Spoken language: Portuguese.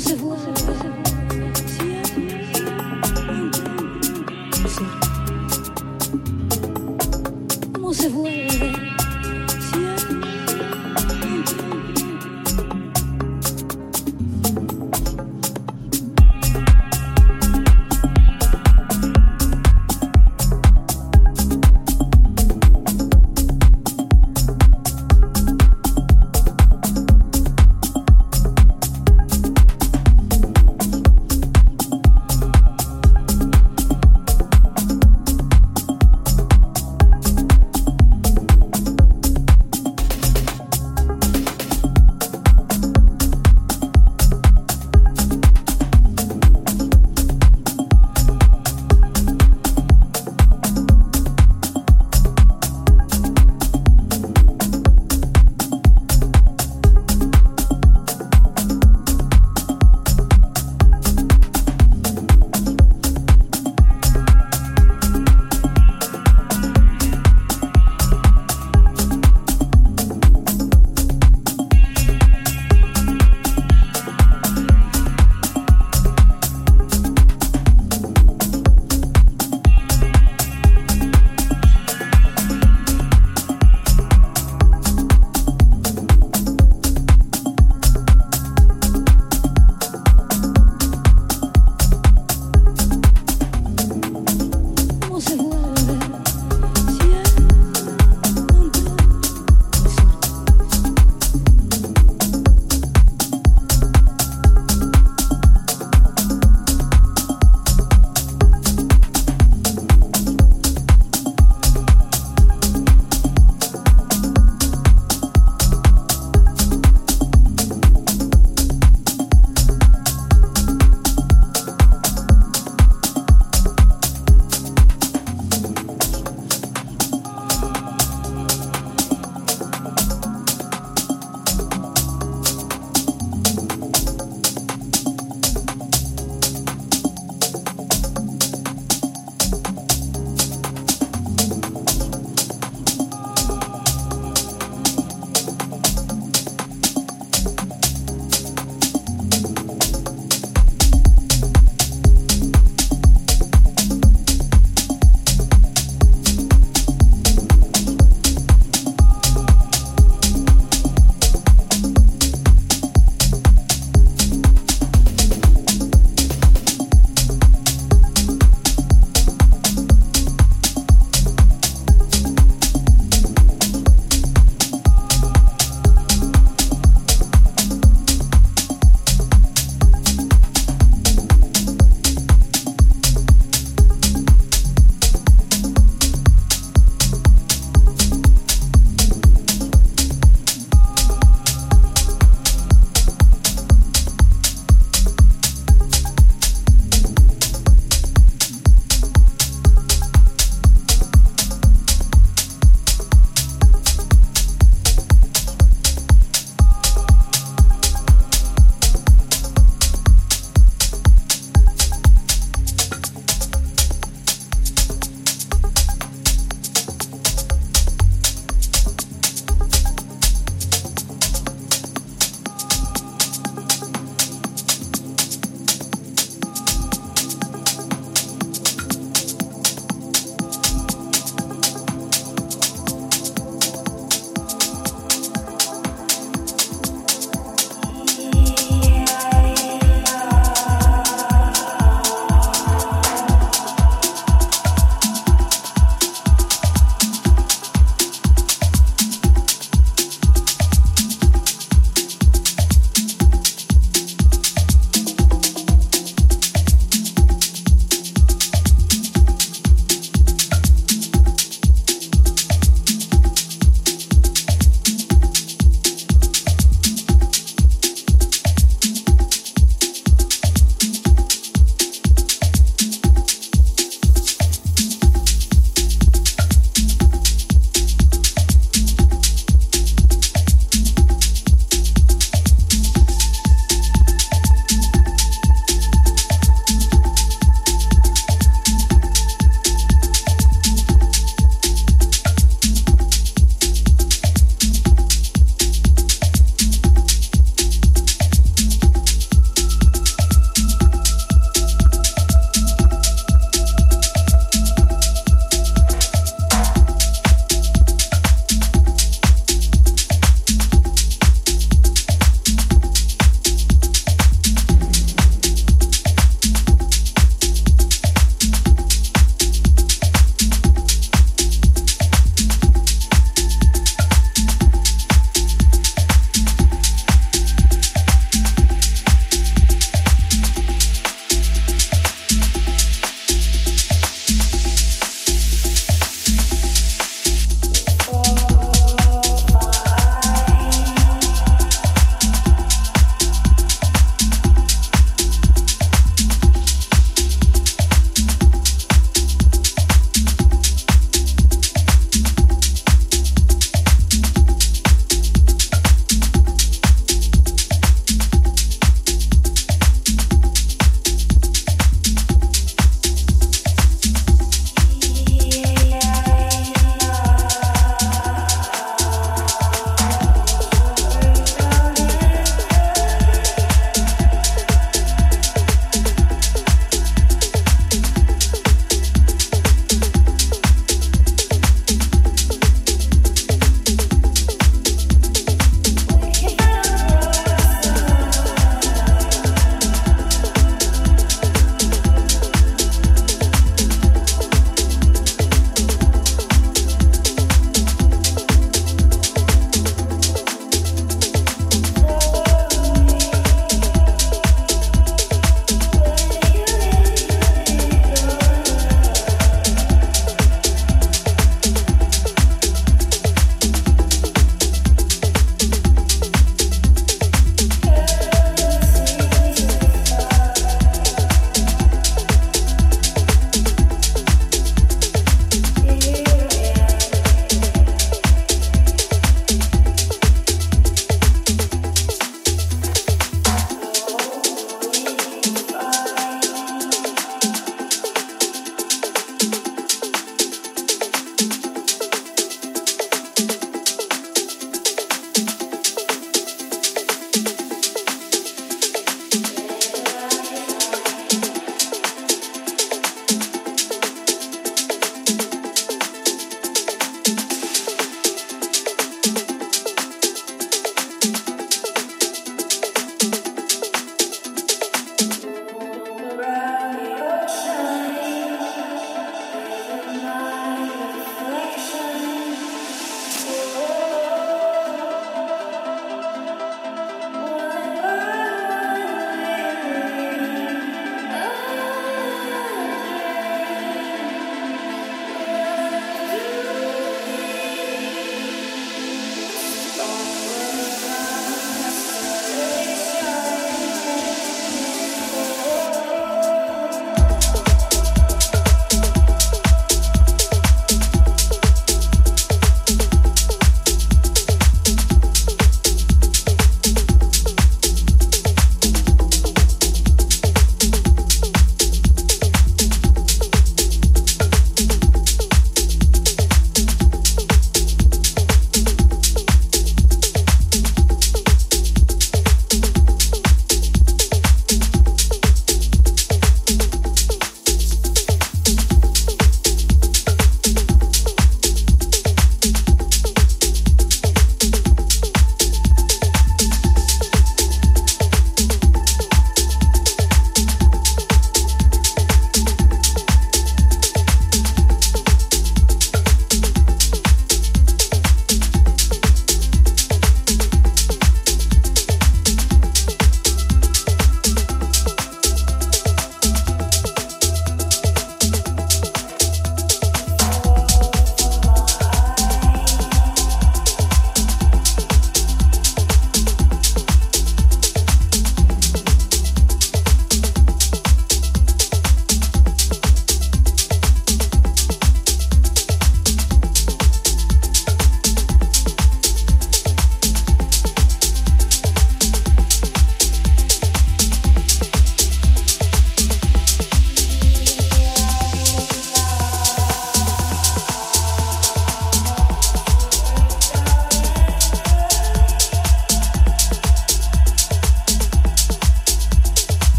se você.